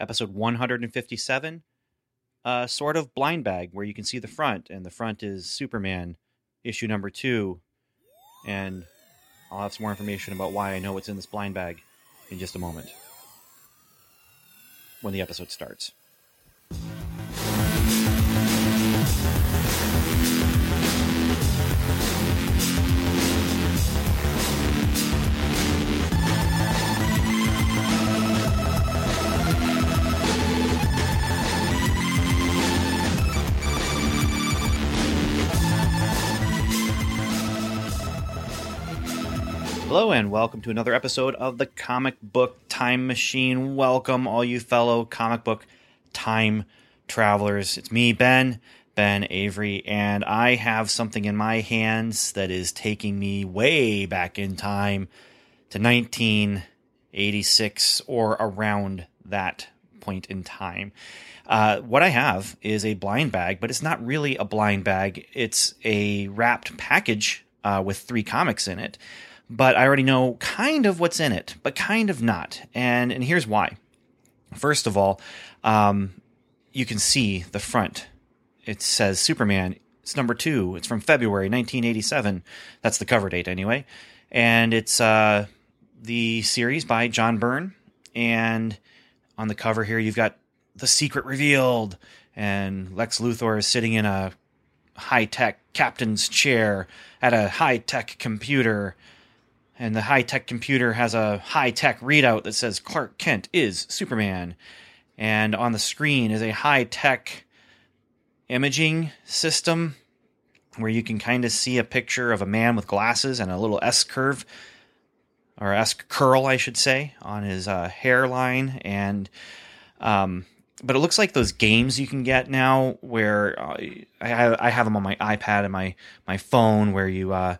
episode 157, a uh, sort of blind bag where you can see the front, and the front is Superman issue number two. And I'll have some more information about why I know what's in this blind bag in just a moment when the episode starts. Hello, and welcome to another episode of the Comic Book Time Machine. Welcome, all you fellow comic book time travelers. It's me, Ben, Ben Avery, and I have something in my hands that is taking me way back in time to 1986 or around that point in time. Uh, what I have is a blind bag, but it's not really a blind bag. It's a wrapped package uh, with three comics in it but I already know kind of what's in it, but kind of not. And and here's why. First of all, um, you can see the front. It says Superman. It's number two. It's from February 1987. That's the cover date, anyway. And it's uh, the series by John Byrne. And on the cover here, you've got the secret revealed, and Lex Luthor is sitting in a high tech captain's chair at a high tech computer and the high tech computer has a high tech readout that says Clark Kent is Superman. And on the screen is a high tech imaging system where you can kind of see a picture of a man with glasses and a little S curve or S curl, I should say, on his uh, hairline. And, um, but it looks like those games you can get now where uh, I, I have them on my iPad and my, my phone where you, uh,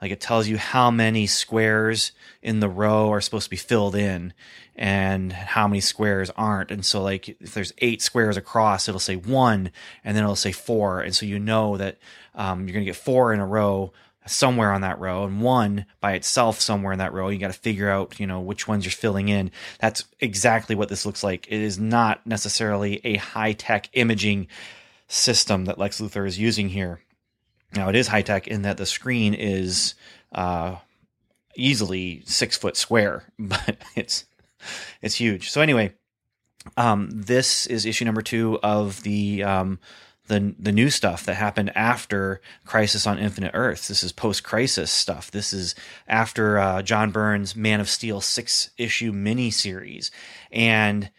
like it tells you how many squares in the row are supposed to be filled in and how many squares aren't. And so like if there's eight squares across, it'll say one and then it'll say four. And so you know that um, you're going to get four in a row somewhere on that row and one by itself somewhere in that row. You got to figure out, you know, which ones you're filling in. That's exactly what this looks like. It is not necessarily a high tech imaging system that Lex Luthor is using here now it is high tech in that the screen is uh, easily six foot square, but it's it's huge. So anyway, um, this is issue number two of the um, the the new stuff that happened after Crisis on Infinite Earths. This is post Crisis stuff. This is after uh, John Byrne's Man of Steel six issue mini series, and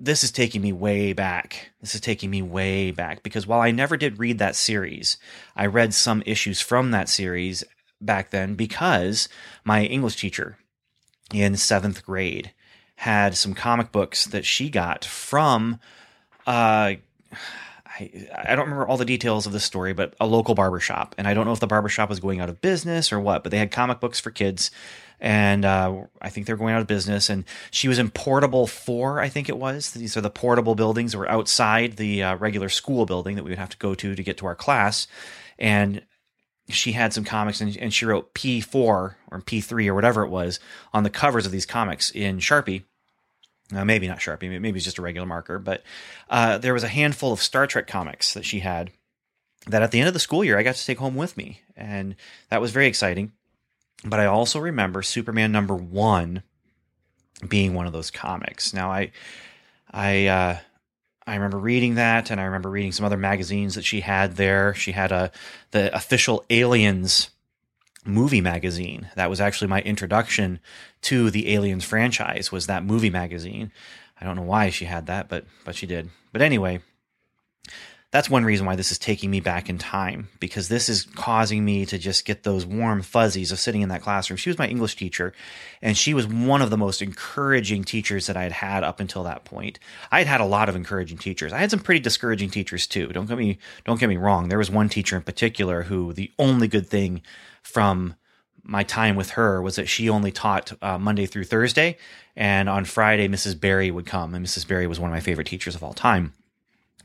this is taking me way back. This is taking me way back because while I never did read that series, I read some issues from that series back then because my English teacher in seventh grade had some comic books that she got from uh, I, I don't remember all the details of the story, but a local barbershop. And I don't know if the barbershop was going out of business or what, but they had comic books for kids. And uh, I think they're going out of business. And she was in Portable 4, I think it was. These are the portable buildings that were outside the uh, regular school building that we would have to go to to get to our class. And she had some comics and, and she wrote P4 or P3 or whatever it was on the covers of these comics in Sharpie uh, maybe not Sharpie, maybe it's just a regular marker, but uh, there was a handful of Star Trek comics that she had that at the end of the school year I got to take home with me. And that was very exciting. But I also remember Superman number one being one of those comics. Now I I uh, I remember reading that and I remember reading some other magazines that she had there. She had a the official aliens movie magazine. That was actually my introduction to the Aliens franchise was that movie magazine. I don't know why she had that, but but she did. But anyway, that's one reason why this is taking me back in time because this is causing me to just get those warm fuzzies of sitting in that classroom. She was my English teacher, and she was one of the most encouraging teachers that I had had up until that point. I had had a lot of encouraging teachers. I had some pretty discouraging teachers too. Don't get me don't get me wrong. There was one teacher in particular who the only good thing from my time with her was that she only taught uh, Monday through Thursday, and on Friday Mrs. Barry would come, and Mrs. Barry was one of my favorite teachers of all time.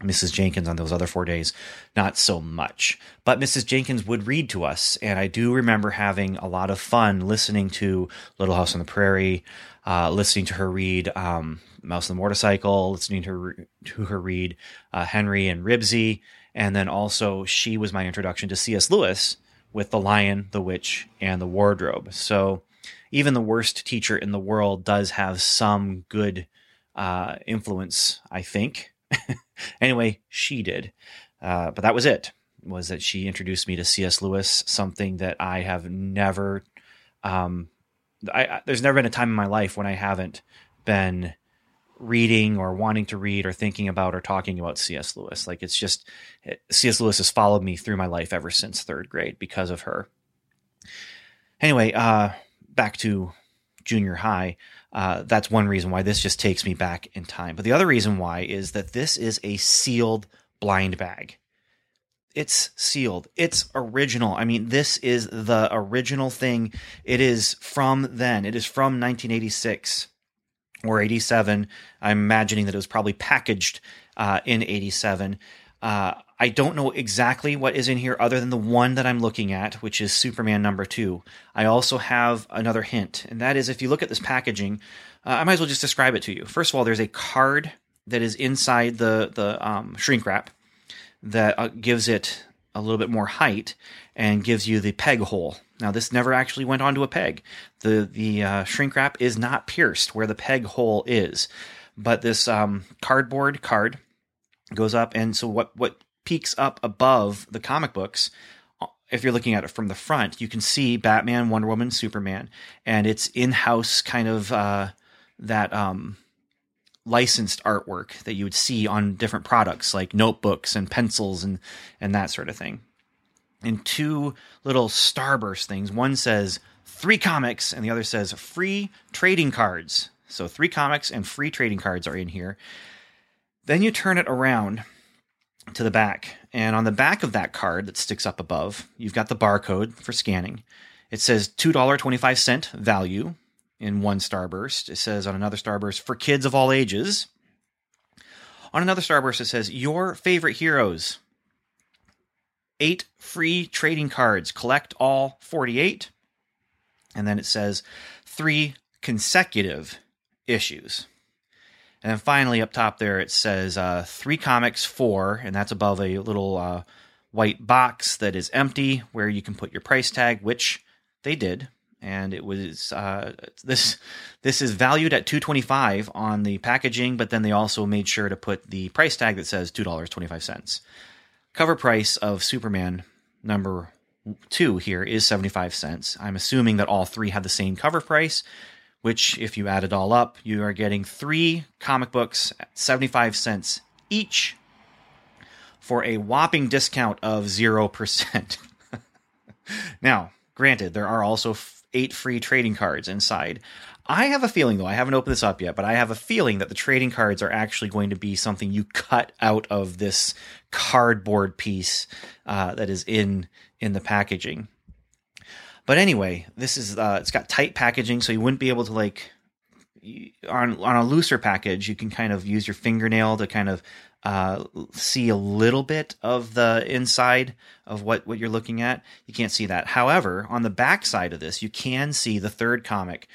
Mrs. Jenkins on those other four days, not so much. But Mrs. Jenkins would read to us, and I do remember having a lot of fun listening to Little House on the Prairie, uh, listening to her read um, Mouse on the Motorcycle, listening to her, to her read uh, Henry and Ribsy, and then also she was my introduction to C.S. Lewis with The Lion, the Witch, and the Wardrobe. So even the worst teacher in the world does have some good uh, influence, I think. anyway, she did. Uh, but that was it. Was that she introduced me to C.S. Lewis, something that I have never. Um, I, I, there's never been a time in my life when I haven't been reading or wanting to read or thinking about or talking about C.S. Lewis. Like it's just C.S. Lewis has followed me through my life ever since third grade because of her. Anyway, uh, back to junior high. Uh, that's one reason why this just takes me back in time. But the other reason why is that this is a sealed blind bag. It's sealed. It's original. I mean, this is the original thing. It is from then. It is from 1986 or 87. I'm imagining that it was probably packaged uh, in 87. Uh, I don't know exactly what is in here other than the one that I'm looking at, which is Superman number two. I also have another hint, and that is if you look at this packaging, uh, I might as well just describe it to you. First of all, there's a card that is inside the the um, shrink wrap that uh, gives it a little bit more height and gives you the peg hole. Now, this never actually went onto a peg. The the uh, shrink wrap is not pierced where the peg hole is, but this um, cardboard card goes up, and so what what peeks up above the comic books. If you're looking at it from the front, you can see Batman, Wonder Woman, Superman, and it's in-house kind of uh, that um, licensed artwork that you would see on different products like notebooks and pencils and and that sort of thing. And two little starburst things. One says three comics, and the other says free trading cards. So three comics and free trading cards are in here. Then you turn it around to the back, and on the back of that card that sticks up above, you've got the barcode for scanning. It says $2.25 value in one starburst. It says on another starburst, for kids of all ages. On another starburst, it says, your favorite heroes. Eight free trading cards. Collect all 48. And then it says, three consecutive issues. And then finally, up top there, it says uh, three comics, four, and that's above a little uh, white box that is empty where you can put your price tag, which they did. And it was uh, this. This is valued at two twenty five on the packaging, but then they also made sure to put the price tag that says two dollars twenty five cents. Cover price of Superman number two here is seventy five cents. I'm assuming that all three had the same cover price, which, if you add it all up, you are getting three comic books at 75 cents each for a whopping discount of 0%. now, granted, there are also f- eight free trading cards inside. I have a feeling, though, I haven't opened this up yet, but I have a feeling that the trading cards are actually going to be something you cut out of this cardboard piece uh, that is in in the packaging. But anyway, this is uh, it's got tight packaging, so you wouldn't be able to like on on a looser package. You can kind of use your fingernail to kind of uh, see a little bit of the inside of what what you're looking at. You can't see that. However, on the back side of this, you can see the third comic,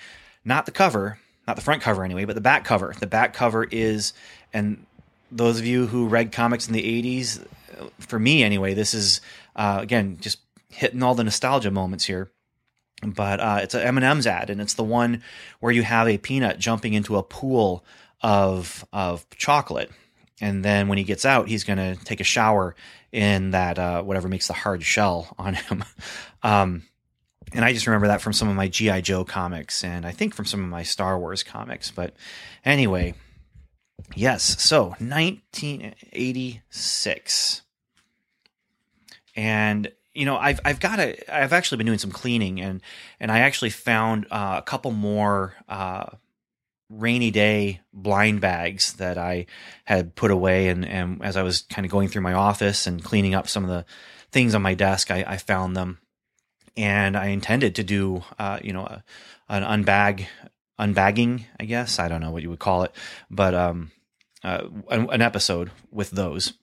not the cover, not the front cover anyway, but the back cover. The back cover is and those of you who read comics in the 80s, for me anyway, this is uh, again just hitting all the nostalgia moments here but uh, it's an M&M's ad, and it's the one where you have a peanut jumping into a pool of of chocolate, and then when he gets out, he's going to take a shower in that uh, whatever makes the hard shell on him. um, and I just remember that from some of my GI Joe comics, and I think from some of my Star Wars comics. But anyway, yes. So 1986, and you know, I've I've got a I've actually been doing some cleaning and and I actually found uh, a couple more uh, rainy day blind bags that I had put away and and as I was kind of going through my office and cleaning up some of the things on my desk, I, I found them and I intended to do uh, you know a, an unbag unbagging, I guess I don't know what you would call it, but um, uh, an, an episode with those.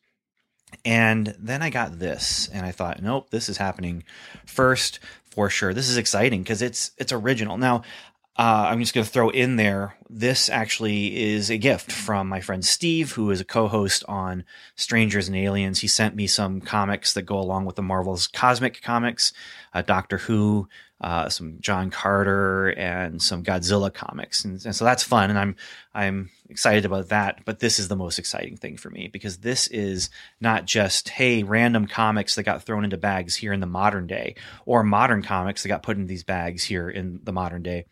And then I got this, and I thought, nope, this is happening first for sure. This is exciting because it's it's original. Now, uh, I'm just going to throw in there. This actually is a gift from my friend Steve, who is a co-host on Strangers and Aliens. He sent me some comics that go along with the Marvel's cosmic comics, uh, Doctor Who, uh, some John Carter, and some Godzilla comics, and, and so that's fun. And I'm I'm excited about that. But this is the most exciting thing for me because this is not just hey random comics that got thrown into bags here in the modern day, or modern comics that got put in these bags here in the modern day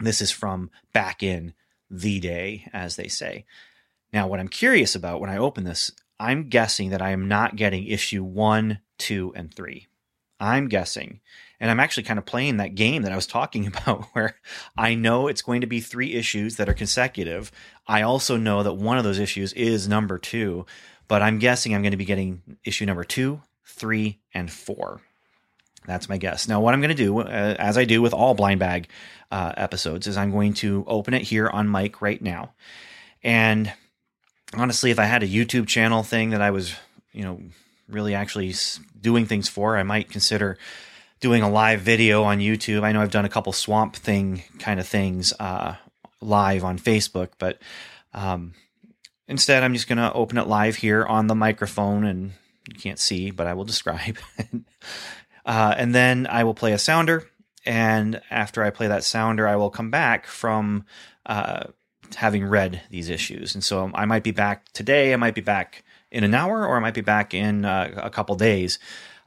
this is from back in the day, as they say. Now, what I'm curious about when I open this, I'm guessing that I am not getting issue one, two, and three. I'm guessing, and I'm actually kind of playing that game that I was talking about where I know it's going to be three issues that are consecutive. I also know that one of those issues is number two, but I'm guessing I'm going to be getting issue number two, three, and four. That's my guess. Now, what I'm going to do, uh, as I do with all blind bag uh, episodes, is I'm going to open it here on mic right now. And honestly, if I had a YouTube channel thing that I was, you know, really actually doing things for, I might consider doing a live video on YouTube. I know I've done a couple swamp thing kind of things uh, live on Facebook, but um, instead, I'm just going to open it live here on the microphone and you can't see, but I will describe. Uh, and then I will play a sounder. And after I play that sounder, I will come back from uh, having read these issues. And so I might be back today. I might be back in an hour, or I might be back in uh, a couple days.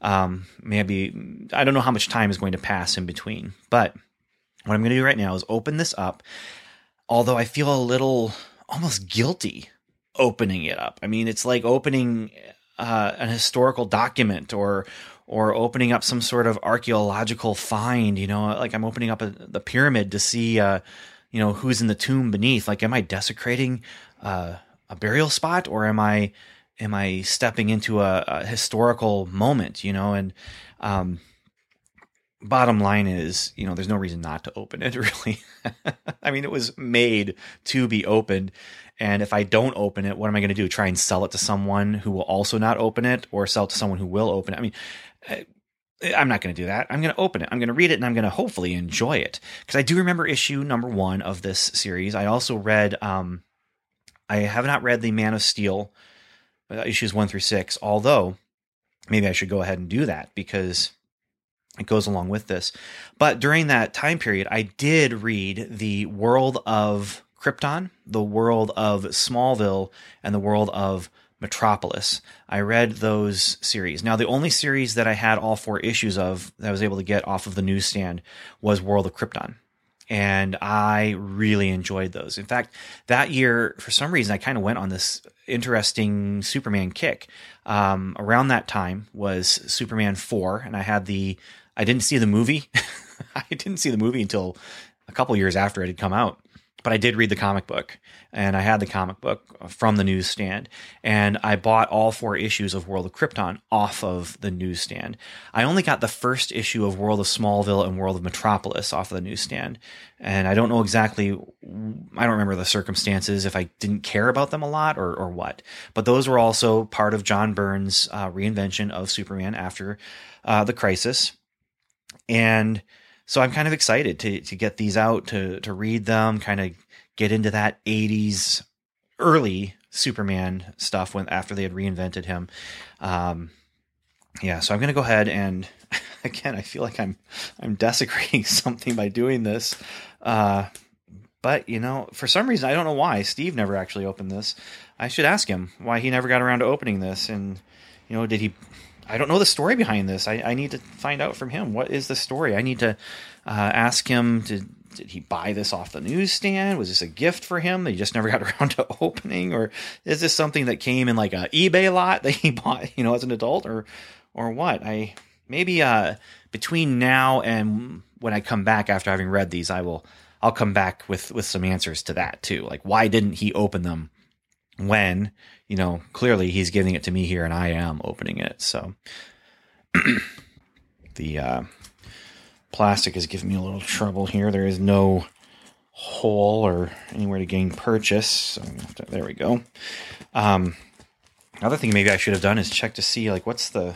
Um, maybe I don't know how much time is going to pass in between. But what I'm going to do right now is open this up. Although I feel a little almost guilty opening it up. I mean, it's like opening uh, an historical document or or opening up some sort of archaeological find. You know, like I'm opening up a, the pyramid to see, uh, you know, who's in the tomb beneath. Like, am I desecrating uh, a burial spot, or am I am I stepping into a, a historical moment? You know, and um, bottom line is, you know, there's no reason not to open it. Really, I mean, it was made to be opened. And if I don't open it, what am I going to do? Try and sell it to someone who will also not open it, or sell it to someone who will open it? I mean, I'm not going to do that. I'm going to open it. I'm going to read it and I'm going to hopefully enjoy it. Because I do remember issue number one of this series. I also read, um, I have not read the Man of Steel Uh, issues one through six, although maybe I should go ahead and do that because it goes along with this. But during that time period, I did read the world of Krypton, the world of Smallville, and the world of Metropolis. I read those series. Now, the only series that I had all four issues of that I was able to get off of the newsstand was World of Krypton. And I really enjoyed those. In fact, that year, for some reason, I kind of went on this interesting Superman kick. Um, around that time was Superman 4, and I had the, I didn't see the movie. I didn't see the movie until a couple years after it had come out but I did read the comic book and I had the comic book from the newsstand and I bought all four issues of World of Krypton off of the newsstand. I only got the first issue of World of Smallville and World of Metropolis off of the newsstand. And I don't know exactly, I don't remember the circumstances if I didn't care about them a lot or, or what. But those were also part of John Byrne's uh, reinvention of Superman after uh, the crisis. And so I'm kind of excited to to get these out to to read them, kind of get into that 80s early Superman stuff when after they had reinvented him. Um, yeah, so I'm going to go ahead and again, I feel like I'm I'm desecrating something by doing this. Uh, but you know, for some reason, I don't know why Steve never actually opened this. I should ask him why he never got around to opening this, and you know, did he I don't know the story behind this. I, I need to find out from him. What is the story? I need to uh, ask him. To, did he buy this off the newsstand? Was this a gift for him that he just never got around to opening, or is this something that came in like a eBay lot that he bought, you know, as an adult, or or what? I maybe uh, between now and when I come back after having read these, I will I'll come back with with some answers to that too. Like why didn't he open them when you know clearly he's giving it to me here and I am opening it. So the uh, plastic is giving me a little trouble here. There is no hole or anywhere to gain purchase. So to, there we go. Um, another thing maybe I should have done is check to see like what's the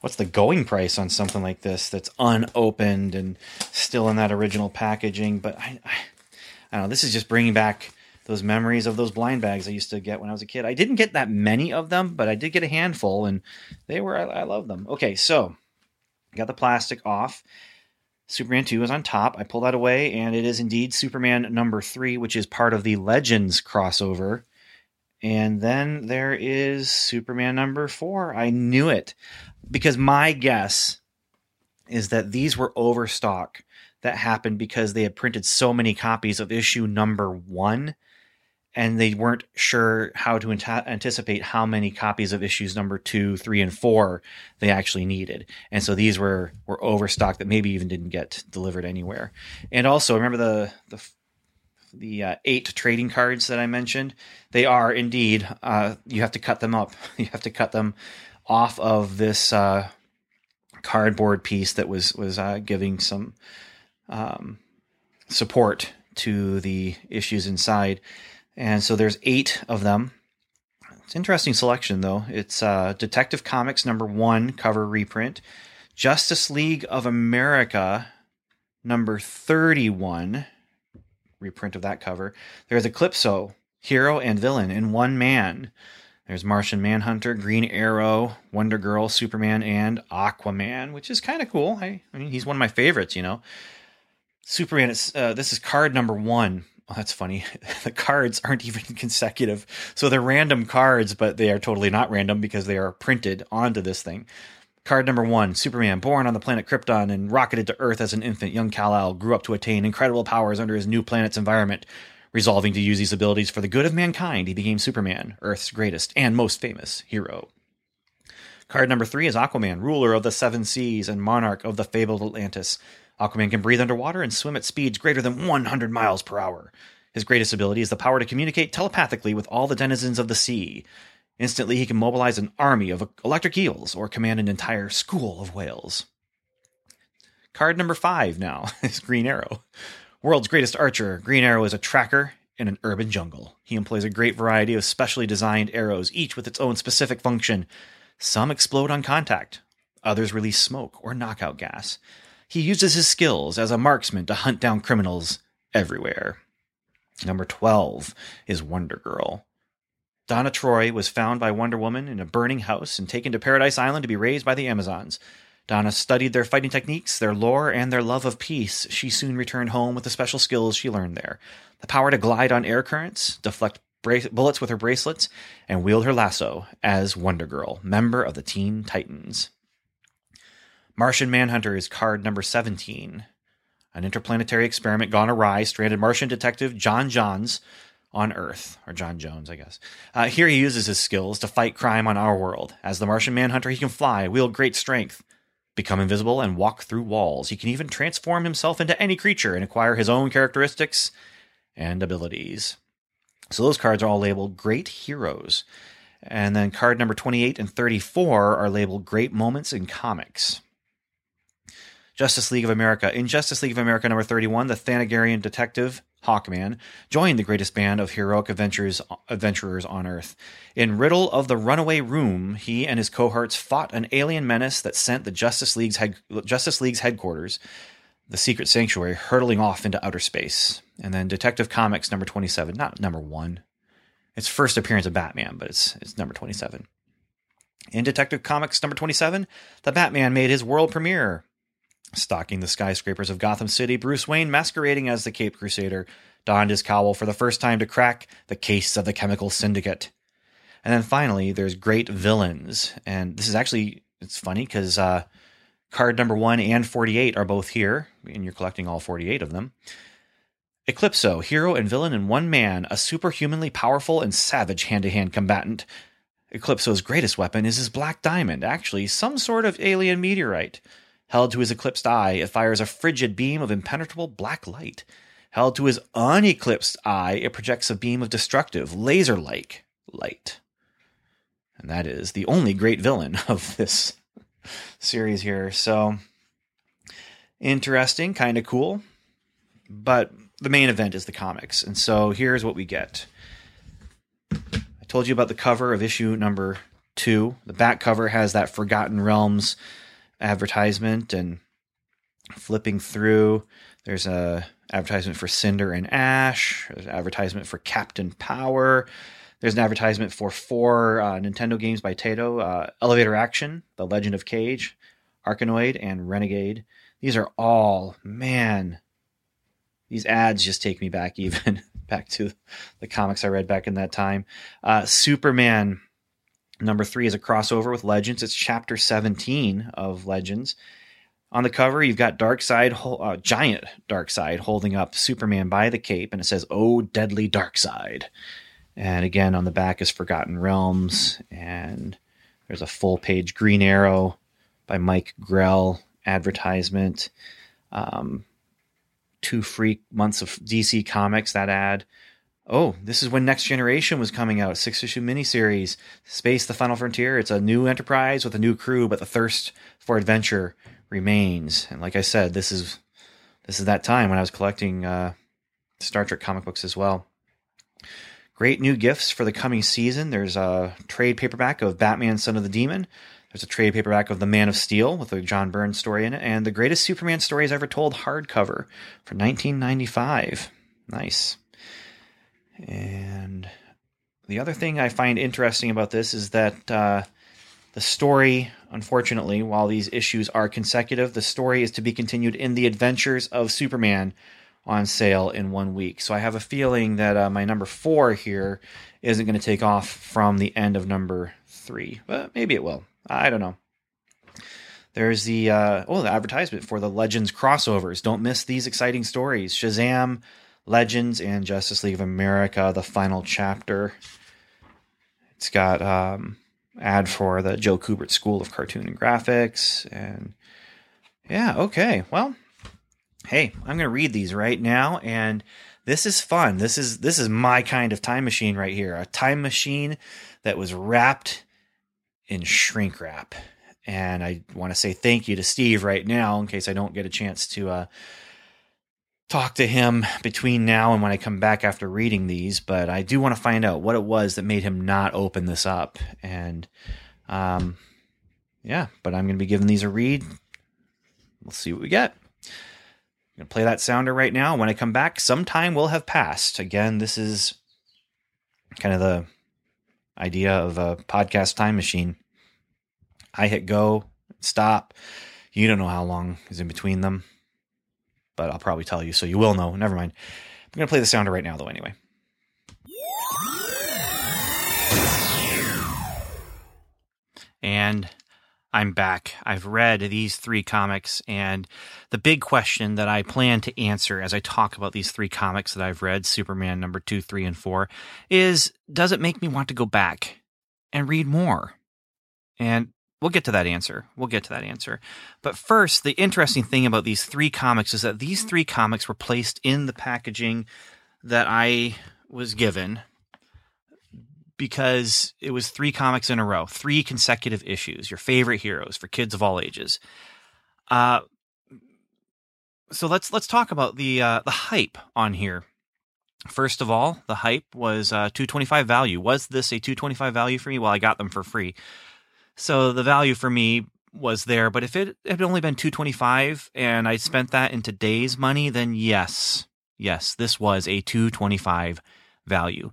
what's the going price on something like this that's unopened and still in that original packaging. But I, I, I don't know. This is just bringing back those memories of those blind bags I used to get when I was a kid. I didn't get that many of them, but I did get a handful, and they were I, I love them. Okay, so I got the plastic off. Superman 2 is on top. I pull that away, and it is indeed Superman number 3, which is part of the Legends crossover. And then there is Superman number 4. I knew it because my guess is that these were overstock that happened because they had printed so many copies of issue number 1 and they weren't sure how to anticipate how many copies of issues number two, three, and four they actually needed. And so these were were overstocked that maybe even didn't get delivered anywhere. And also, remember the the the uh, eight trading cards that I mentioned? They are indeed. Uh, you have to cut them up. You have to cut them off of this uh, cardboard piece that was was uh, giving some um, support to the issues inside and so there's eight of them. It's interesting selection though. It's uh, Detective Comics number one cover reprint, Justice League of America number 31 reprint of that cover. There's Eclipso, hero and villain in one man. There's Martian Manhunter, Green Arrow, Wonder Girl, Superman, and Aquaman, which is kind of cool. I, I, mean, he's one of my favorites, you know. Superman, is, uh, this is card number one well, that's funny. the cards aren't even consecutive. So they're random cards, but they are totally not random because they are printed onto this thing. Card number one Superman, born on the planet Krypton and rocketed to Earth as an infant, young Kal-El grew up to attain incredible powers under his new planet's environment. Resolving to use these abilities for the good of mankind, he became Superman, Earth's greatest and most famous hero. Card number three is Aquaman, ruler of the seven seas and monarch of the fabled Atlantis. Aquaman can breathe underwater and swim at speeds greater than 100 miles per hour. His greatest ability is the power to communicate telepathically with all the denizens of the sea. Instantly, he can mobilize an army of electric eels or command an entire school of whales. Card number five now is Green Arrow. World's greatest archer, Green Arrow is a tracker in an urban jungle. He employs a great variety of specially designed arrows, each with its own specific function. Some explode on contact, others release smoke or knockout gas. He uses his skills as a marksman to hunt down criminals everywhere. Number 12 is Wonder Girl. Donna Troy was found by Wonder Woman in a burning house and taken to Paradise Island to be raised by the Amazons. Donna studied their fighting techniques, their lore, and their love of peace. She soon returned home with the special skills she learned there the power to glide on air currents, deflect bra- bullets with her bracelets, and wield her lasso as Wonder Girl, member of the Teen Titans. Martian Manhunter is card number 17. An interplanetary experiment gone awry stranded Martian detective John Johns on Earth, or John Jones, I guess. Uh, here he uses his skills to fight crime on our world. As the Martian Manhunter, he can fly, wield great strength, become invisible, and walk through walls. He can even transform himself into any creature and acquire his own characteristics and abilities. So those cards are all labeled Great Heroes. And then card number 28 and 34 are labeled Great Moments in Comics. Justice League of America. In Justice League of America number 31, the Thanagarian detective Hawkman joined the greatest band of heroic adventurers on Earth. In Riddle of the Runaway Room, he and his cohorts fought an alien menace that sent the Justice League's, head, Justice League's headquarters, the Secret Sanctuary, hurtling off into outer space. And then Detective Comics number 27, not number 1. It's first appearance of Batman, but it's it's number 27. In Detective Comics number 27, the Batman made his world premiere Stalking the skyscrapers of Gotham City, Bruce Wayne, masquerading as the Cape Crusader, donned his cowl for the first time to crack the case of the Chemical Syndicate. And then finally, there's Great Villains. And this is actually, it's funny because uh, card number one and 48 are both here, and you're collecting all 48 of them. Eclipso, hero and villain in one man, a superhumanly powerful and savage hand to hand combatant. Eclipso's greatest weapon is his black diamond, actually, some sort of alien meteorite. Held to his eclipsed eye, it fires a frigid beam of impenetrable black light. Held to his uneclipsed eye, it projects a beam of destructive, laser like light. And that is the only great villain of this series here. So, interesting, kind of cool. But the main event is the comics. And so here's what we get. I told you about the cover of issue number two. The back cover has that Forgotten Realms advertisement and flipping through. There's a advertisement for Cinder and Ashe. There's an advertisement for Captain Power. There's an advertisement for four uh, Nintendo games by Taito: uh, Elevator Action, The Legend of Kage Arkanoid, and Renegade. These are all man. These ads just take me back even back to the comics I read back in that time. Uh, Superman number three is a crossover with Legends. It's chapter 17 of Legends. On the cover, you've got Darkseid, uh, giant Darkseid, holding up Superman by the cape, and it says, "Oh, deadly Darkseid." And again, on the back is Forgotten Realms, and there's a full page Green Arrow by Mike Grell advertisement. Um, two free months of DC Comics, that ad. Oh, this is when Next Generation was coming out, six issue miniseries, Space the Final Frontier. It's a new enterprise with a new crew, but the thirst for adventure remains. And like I said, this is this is that time when I was collecting uh, Star Trek comic books as well. Great new gifts for the coming season. There's a trade paperback of Batman Son of the Demon. There's a trade paperback of The Man of Steel with a John Byrne story in it, and the greatest Superman stories ever told hardcover for 1995. Nice. And the other thing I find interesting about this is that uh, the story, unfortunately, while these issues are consecutive, the story is to be continued in The Adventures of Superman on sale in one week. So I have a feeling that uh, my number four here isn't going to take off from the end of number three, but maybe it will. I don't know. There's the uh, oh the advertisement for the Legends crossovers. Don't miss these exciting stories. Shazam, Legends, and Justice League of America, the final chapter. It's got um, ad for the Joe Kubert School of Cartoon and Graphics, and yeah, okay. Well, hey, I'm going to read these right now, and this is fun. This is this is my kind of time machine right here. A time machine that was wrapped in shrink wrap. And I want to say thank you to Steve right now in case I don't get a chance to uh, talk to him between now and when I come back after reading these, but I do want to find out what it was that made him not open this up. And um, yeah, but I'm going to be giving these a read. We'll see what we get. I'm going to play that sounder right now. When I come back, some time will have passed. Again, this is kind of the idea of a podcast time machine. I hit go, stop. You don't know how long is in between them but I'll probably tell you, so you will know. Never mind. I'm going to play the sounder right now, though, anyway. And I'm back. I've read these three comics, and the big question that I plan to answer as I talk about these three comics that I've read Superman number two, three, and four is does it make me want to go back and read more? And We'll get to that answer. We'll get to that answer. But first, the interesting thing about these three comics is that these three comics were placed in the packaging that I was given because it was three comics in a row, three consecutive issues, your favorite heroes for kids of all ages. Uh, so let's let's talk about the uh, the hype on here. First of all, the hype was uh, 225 value. Was this a 225 value for me? Well, I got them for free. So the value for me was there, but if it had only been 225 and I spent that in today's money, then yes, yes, this was a 225 value.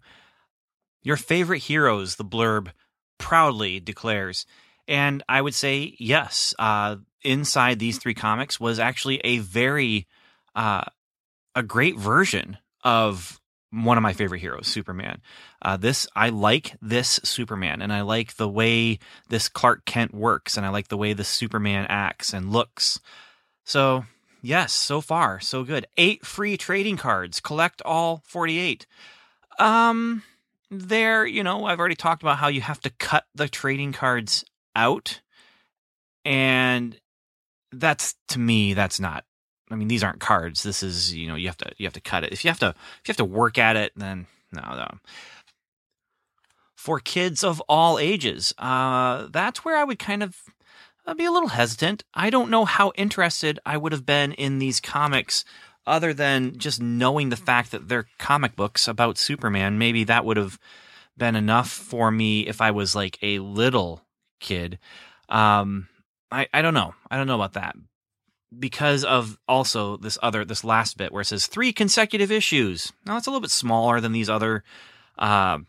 Your favorite heroes, the blurb proudly declares. And I would say yes, uh, inside these three comics was actually a very, uh, a great version of one of my favorite heroes, Superman. Uh, this I like this Superman, and I like the way this Clark Kent works, and I like the way the Superman acts and looks. So yes, so far so good. Eight free trading cards. Collect all forty-eight. Um, there, you know, I've already talked about how you have to cut the trading cards out, and that's to me that's not I mean, these aren't cards. This is, you know, you have to you have to cut it. If you have to if you have to work at it, then no, no. For kids of all ages, uh, that's where I would kind of uh, be a little hesitant. I don't know how interested I would have been in these comics other than just knowing the fact that they're comic books about Superman. Maybe that would have been enough for me if I was like a little kid. Um, I, I don't know. I don't know about that because of also this other this last bit where it says three consecutive issues. Now it's a little bit smaller than these other uh,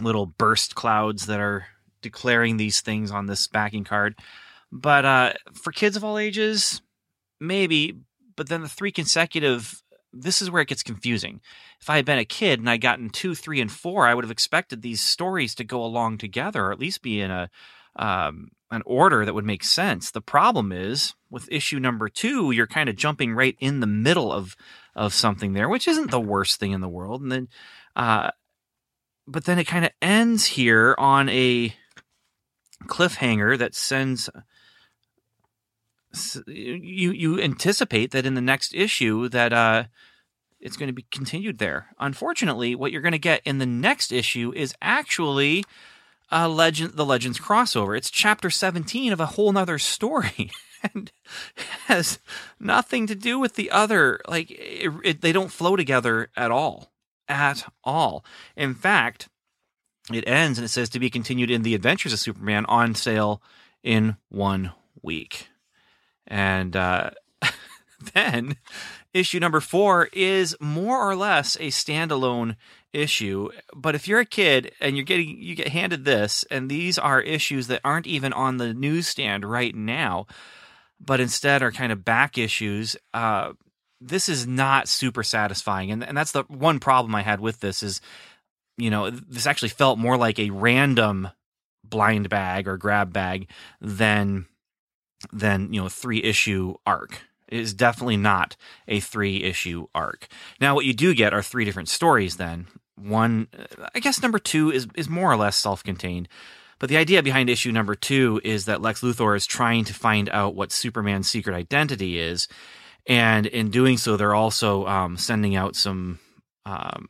little burst clouds that are declaring these things on this backing card. But uh, for kids of all ages, maybe. But then the three consecutive. This is where it gets confusing. If I had been a kid and I'd gotten two, three, and four, I would have expected these stories to go along together, or at least be in a um, an order that would make sense. The problem is with issue number two, you're kind of jumping right in the middle of of something there, which isn't the worst thing in the world. And then, uh, but then it kind of ends here on a cliffhanger that sends you you anticipate that in the next issue that uh it's going to be continued there. Unfortunately, what you're going to get in the next issue is actually uh, legend the legends crossover. It's chapter 17 of a whole nother story and has nothing to do with the other like it, it, they don't flow together at all at all. In fact it ends and it says to be continued in the adventures of superman on sale in one week. And uh, then issue number four is more or less a standalone issue. But if you're a kid and you're getting you get handed this, and these are issues that aren't even on the newsstand right now, but instead are kind of back issues. Uh, this is not super satisfying, and and that's the one problem I had with this is, you know, this actually felt more like a random blind bag or grab bag than than you know three issue arc it is definitely not a three issue arc. Now, what you do get are three different stories. Then one, I guess number two is is more or less self contained. But the idea behind issue number two is that Lex Luthor is trying to find out what Superman's secret identity is, and in doing so, they're also um, sending out some um,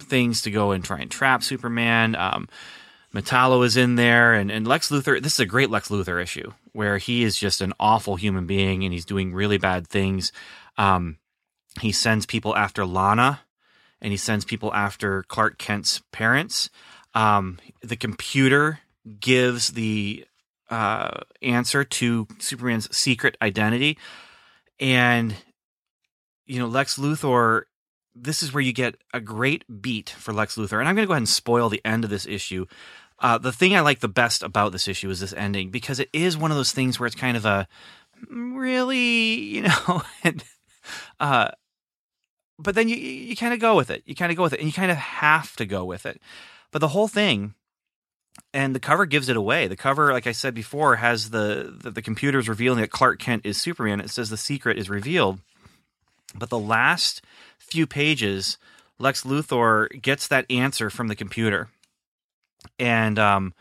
things to go and try and trap Superman. Um, Metallo is in there, and, and Lex Luthor. This is a great Lex Luthor issue where he is just an awful human being and he's doing really bad things. Um, he sends people after Lana, and he sends people after Clark Kent's parents. Um, the computer gives the uh, answer to Superman's secret identity, and you know Lex Luthor. This is where you get a great beat for Lex Luthor, and I'm going to go ahead and spoil the end of this issue. Uh, the thing I like the best about this issue is this ending because it is one of those things where it's kind of a really, you know, uh, but then you you kind of go with it. You kind of go with it, and you kind of have to go with it. But the whole thing, and the cover gives it away. The cover, like I said before, has the the, the computers revealing that Clark Kent is Superman. It says the secret is revealed, but the last few pages, Lex Luthor gets that answer from the computer and um,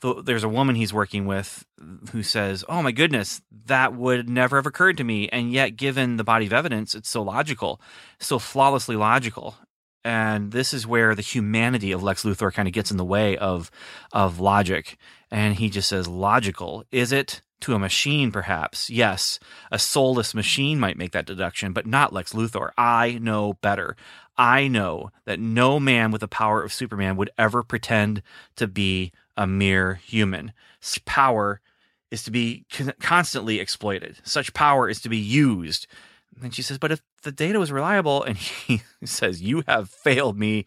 the, there's a woman he's working with who says, "Oh my goodness, that would never have occurred to me." And yet, given the body of evidence, it's so logical, so flawlessly logical. And this is where the humanity of Lex Luthor kind of gets in the way of of logic. And he just says, "Logical is it?" To a machine, perhaps. Yes, a soulless machine might make that deduction, but not Lex Luthor. I know better. I know that no man with the power of Superman would ever pretend to be a mere human. Power is to be constantly exploited. Such power is to be used. And she says, But if the data was reliable, and he says, You have failed me.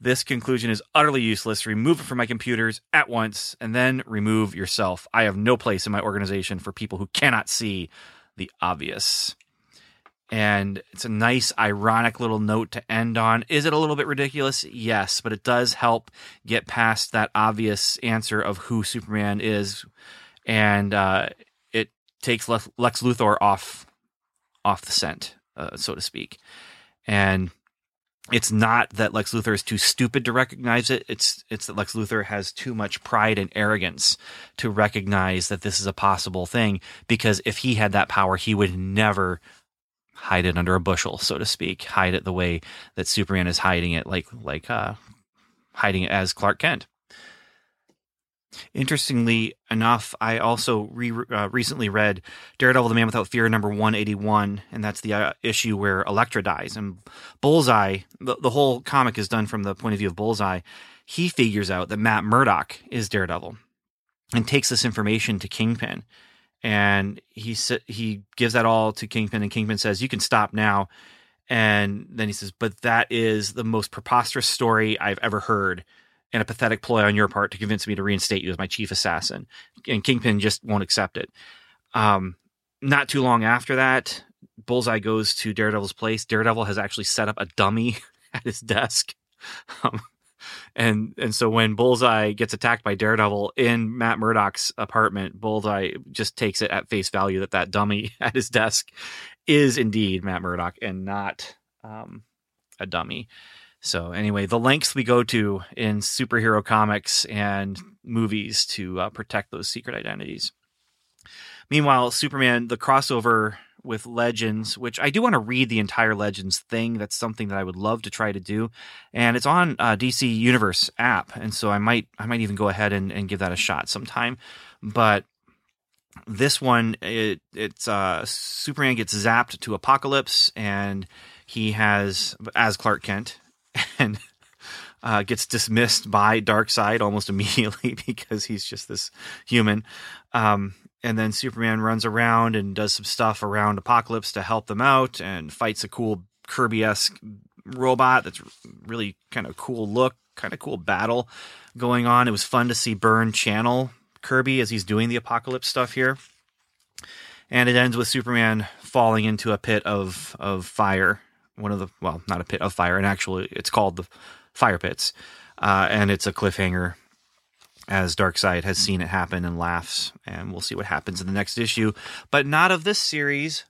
This conclusion is utterly useless. Remove it from my computers at once, and then remove yourself. I have no place in my organization for people who cannot see the obvious and it's a nice ironic little note to end on is it a little bit ridiculous yes but it does help get past that obvious answer of who superman is and uh, it takes lex luthor off off the scent uh, so to speak and it's not that Lex Luthor is too stupid to recognize it. It's it's that Lex Luthor has too much pride and arrogance to recognize that this is a possible thing. Because if he had that power, he would never hide it under a bushel, so to speak, hide it the way that Superman is hiding it, like like uh, hiding it as Clark Kent. Interestingly enough, I also re- uh, recently read Daredevil: The Man Without Fear number 181, and that's the uh, issue where Elektra dies. And Bullseye, the, the whole comic is done from the point of view of Bullseye. He figures out that Matt Murdock is Daredevil and takes this information to Kingpin. And he he gives that all to Kingpin, and Kingpin says, "You can stop now." And then he says, "But that is the most preposterous story I've ever heard." and a pathetic ploy on your part to convince me to reinstate you as my chief assassin. And Kingpin just won't accept it. Um, not too long after that, Bullseye goes to Daredevil's place. Daredevil has actually set up a dummy at his desk. Um, and and so when Bullseye gets attacked by Daredevil in Matt Murdock's apartment, Bullseye just takes it at face value that that dummy at his desk is indeed Matt Murdock and not um, a dummy. So anyway, the lengths we go to in superhero comics and movies to uh, protect those secret identities. Meanwhile, Superman, the crossover with Legends, which I do want to read the entire Legends thing. That's something that I would love to try to do, and it's on uh, DC Universe app, and so I might I might even go ahead and, and give that a shot sometime. But this one, it, it's uh, Superman gets zapped to Apokolips, and he has as Clark Kent, and uh, gets dismissed by Darkseid almost immediately because he's just this human. Um, and then Superman runs around and does some stuff around Apokolips to help them out and fights a cool Kirby esque robot that's really kind of cool look, kind of cool battle going on. It was fun to see Byrne channel Kirby as he's doing the Apokolips stuff here. And it ends with Superman falling into a pit of of fire one of the well, not a pit of fire, and actually it's called the fire pits, uh, and it's a cliffhanger. As Darkseid has seen it happen and laughs, and we'll see what happens in the next issue, but not of this series.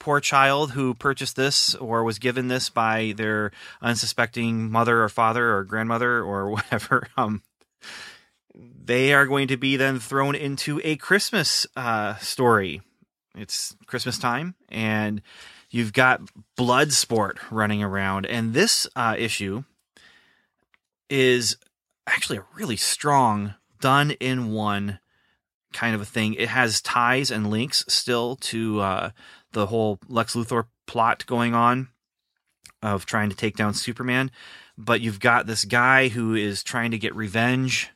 Poor child who purchased this or was given this by their unsuspecting mother or father or grandmother or whatever. Um, they are going to be then thrown into a Christmas uh, story. It's Christmas time, and You've got Bloodsport running around, and this uh, issue is actually a really strong, done in one kind of a thing. It has ties and links still to uh, the whole Lex Luthor plot going on of trying to take down Superman, but you've got this guy who is trying to get revenge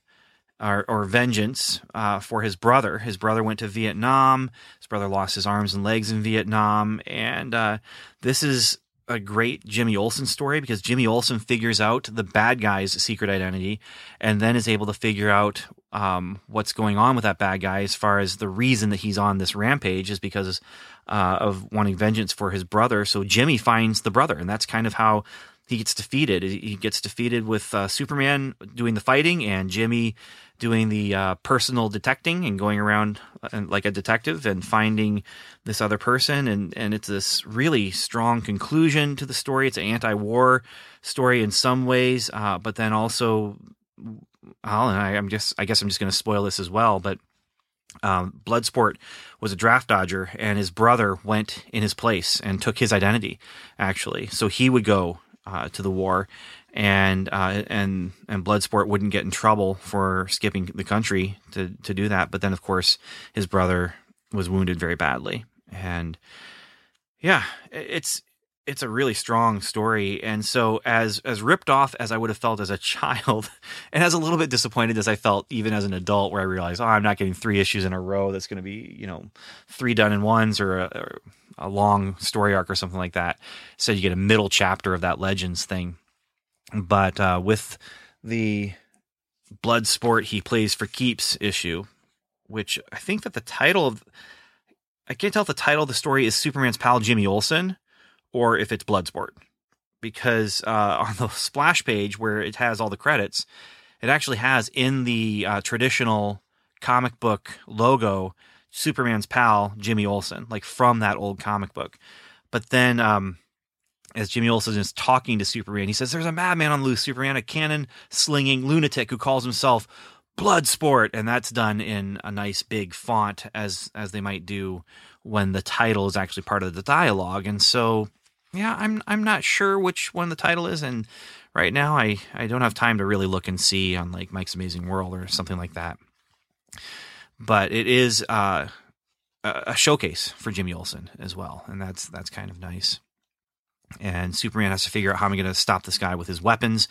or, or vengeance uh, for his brother. His brother went to Vietnam. His brother lost his arms and legs in Vietnam, and uh, this is a great Jimmy Olsen story because Jimmy Olsen figures out the bad guy's secret identity and then is able to figure out um, what's going on with that bad guy as far as the reason that he's on this rampage is because uh, of wanting vengeance for his brother. So Jimmy finds the brother, and that's kind of how he gets defeated. He gets defeated with uh, Superman doing the fighting and Jimmy doing the uh, personal detecting and going around uh, like a detective and finding this other person and and it's this really strong conclusion to the story it's an anti-war story in some ways uh, but then also I, am just I guess I'm just going to spoil this as well but um, Bloodsport was a draft dodger, and his brother went in his place and took his identity, actually. So he would go uh, to the war, and uh, and and Bloodsport wouldn't get in trouble for skipping the country to to do that. But then, of course, his brother was wounded very badly, and yeah, it's it's a really strong story. And so, as as ripped off as I would have felt as a child, and as a little bit disappointed as I felt even as an adult, where I realized, oh, I'm not getting three issues in a row. That's going to be you know three done in ones or a, or a long story arc or something like that. So you get a middle chapter of that Legends thing but uh, with the Bloodsport he plays for keeps issue, which I think that the title of I can't tell if the title of the story is Superman's pal Jimmy Olsen or if it's Bloodsport. Because uh, on the splash page where it has all the credits, it actually has in the uh, traditional comic book logo Superman's pal Jimmy Olsen, like from that old comic book. But then um, as Jimmy Olsen is talking to Superman, he says, There's a madman on loose, Superman, a cannon slinging lunatic who calls himself Bloodsport. And that's done in a nice big font, as as they might do when the title is actually part of the dialogue. And so, yeah, I'm I'm not sure which one the title is. And right now, I, I don't have time to really look and see on like Mike's Amazing World or something like that. but it is uh, a showcase for Jimmy Olsen as well, and that's that's kind of nice. And Superman has to figure out how I'm going to stop this guy with his weapons,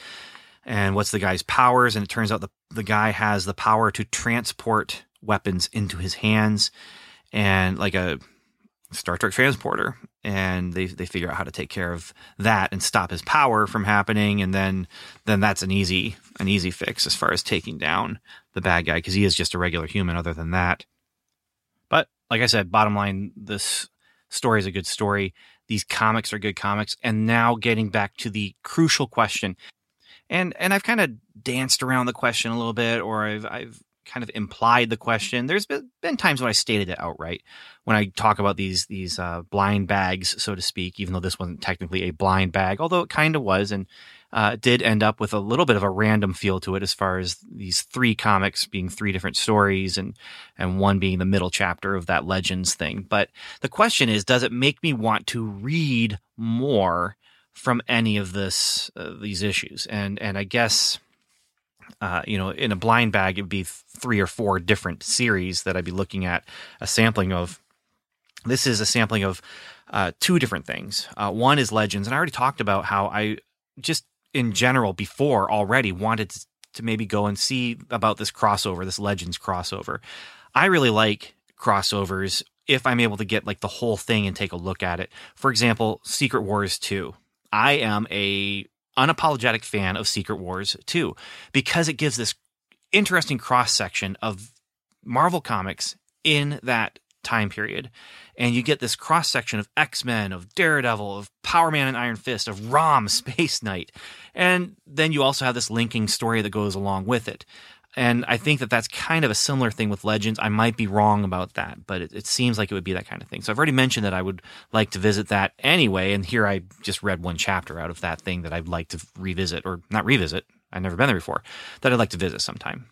and what's the guy's powers. And it turns out the the guy has the power to transport weapons into his hands, and like a Star Trek transporter. And they they figure out how to take care of that and stop his power from happening, and then then that's an easy an easy fix as far as taking down the bad guy because he is just a regular human. Other than that, but like I said, bottom line, this story is a good story. These comics are good comics. And now getting back to the crucial question. And and I've kind of danced around the question a little bit, or I've I've kind of implied the question. There's been, times when I stated it outright when I talk about these these uh, blind bags, so to speak. Even though this wasn't technically a blind bag, although it kind of was, and uh, did end up with a little bit of a random feel to it as far as these three comics being three different stories and and one being the middle chapter of that legends thing. But the question is, does it make me want to read more from any of this uh, these issues? And and I guess. Uh, you know, in a blind bag, it'd be three or four different series that I'd be looking at a sampling of. This is a sampling of uh, two different things. Uh, one is Legends, and I already talked about how I just in general before already wanted to, to maybe go and see about this crossover, this Legends crossover. I really like crossovers if I'm able to get like the whole thing and take a look at it. For example, Secret Wars 2. I am a unapologetic fan of Secret Wars 2 because it gives this interesting cross section of Marvel comics in that time period. And you get this cross section of X Men, of Daredevil, of Power Man and Iron Fist, of Rom, Space Knight. And then you also have this linking story that goes along with it. And I think that that's kind of a similar thing with Legends. I might be wrong about that, but it, it, seems like it would be that kind of thing. So I've already mentioned that I would like to visit that anyway. And here I just read one chapter out of that thing that I'd like to revisit, or not revisit. I've never been there before, that I'd like to visit sometime.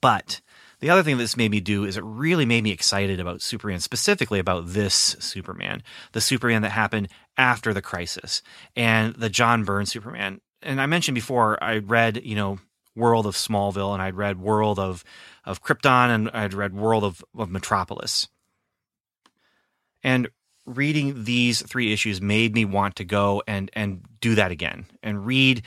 But the other thing that this made me do is it really made me excited about Superman, specifically about this Superman, the Superman that happened after the crisis, and the John Byrne Superman. And I mentioned before, I read, you know, World of Smallville, and I'd read World of of Krypton, and I'd read World of, of Metropolis. And reading these three issues made me want to go and and do that again and read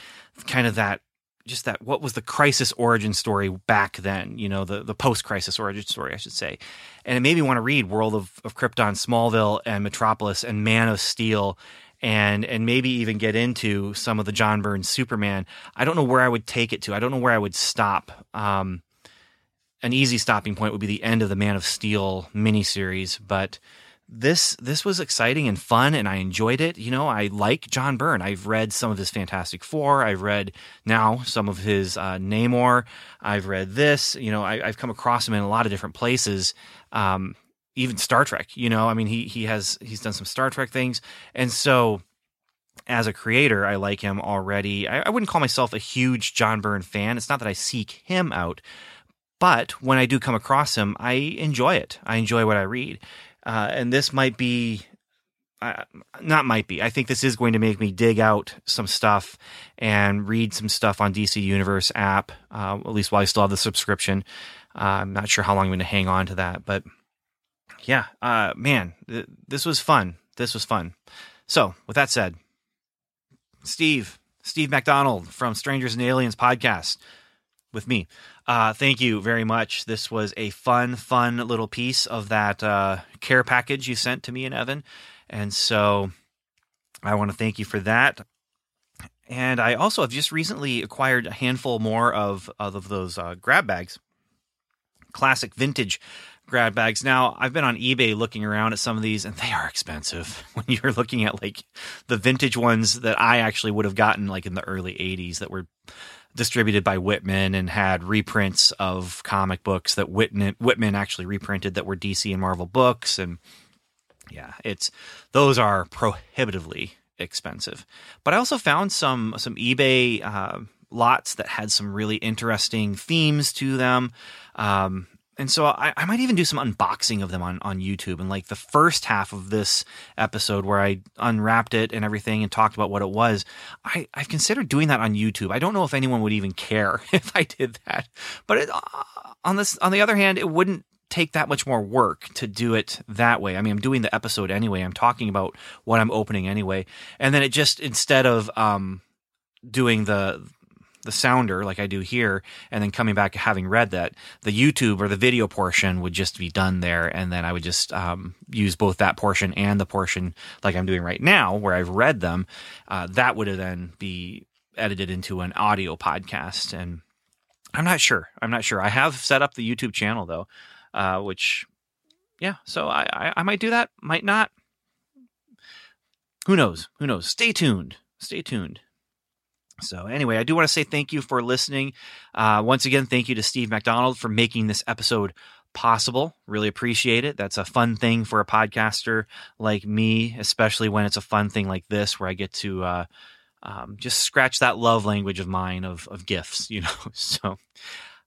kind of that just that what was the crisis origin story back then you know the the post crisis origin story i should say and it made me want to read world of, of krypton smallville and metropolis and man of steel and and maybe even get into some of the john byrne's superman i don't know where i would take it to i don't know where i would stop um, an easy stopping point would be the end of the man of steel miniseries but this this was exciting and fun and I enjoyed it. You know, I like John Byrne. I've read some of his Fantastic Four. I've read now some of his uh, Namor. I've read this. You know, I, have come across him in a lot of different places. Um, even Star Trek. You know, I mean, he he has he's done some Star Trek things, and so as a creator, I like him already. I, I wouldn't call myself a huge John Byrne fan. It's not that I seek him out, but when I do come across him, I enjoy it. I enjoy what I read. Uh, and this might be uh, not might be. I think this is going to make me dig out some stuff and read some stuff on DC Universe app. Uh, at least while I still have the subscription. Uh, I'm not sure how long I'm going to hang on to that, but yeah, uh, man, th- this was fun. This was fun. So, with that said, Steve, Steve McDonald from Strangers and Aliens podcast with me. Uh, thank you very much. This was a fun, fun little piece of that uh, care package you sent to me and Evan. And so I want to thank you for that. And I also have just recently acquired a handful more of, of those uh, grab bags, classic vintage grab bags. Now, I've been on eBay looking around at some of these, and they are expensive. When you're looking at like the vintage ones that I actually would have gotten like in the early 80s that were distributed by Whitman and had reprints of comic books that Whitman, Whitman actually reprinted that were DC and Marvel books. And yeah, it's those are prohibitively expensive. But I also found some some eBay uh, lots that had some really interesting themes to them. Um, and so I, I might even do some unboxing of them on, on YouTube. And like the first half of this episode where I unwrapped it and everything and talked about what it was, I, I've considered doing that on YouTube. I don't know if anyone would even care if I did that, but it, uh, on this, on the other hand, it wouldn't take that much more work to do it that way. I mean, I'm doing the episode anyway. I'm talking about what I'm opening anyway. And then it just, instead of, um, doing the the sounder like I do here, and then coming back having read that, the YouTube or the video portion would just be done there, and then I would just um, use both that portion and the portion like I'm doing right now, where I've read them. Uh, that would then be edited into an audio podcast, and I'm not sure. I'm not sure. I have set up the YouTube channel though, uh, which yeah, so I, I I might do that, might not. Who knows? Who knows? Stay tuned. Stay tuned. So, anyway, I do want to say thank you for listening. Uh, once again, thank you to Steve McDonald for making this episode possible. Really appreciate it. That's a fun thing for a podcaster like me, especially when it's a fun thing like this where I get to uh, um, just scratch that love language of mine of, of gifts, you know. So,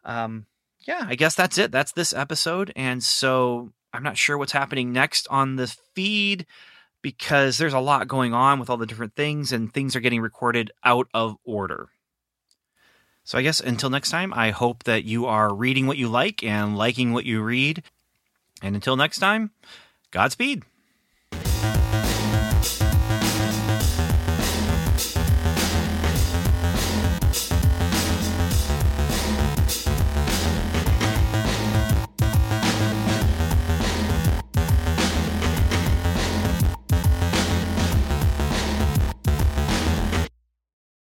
um, yeah, I guess that's it. That's this episode. And so I'm not sure what's happening next on the feed because there's a lot going on with all the different things and things are getting recorded out of order. So I guess until next time, I hope that you are reading what you like and liking what you read. And until next time, Godspeed.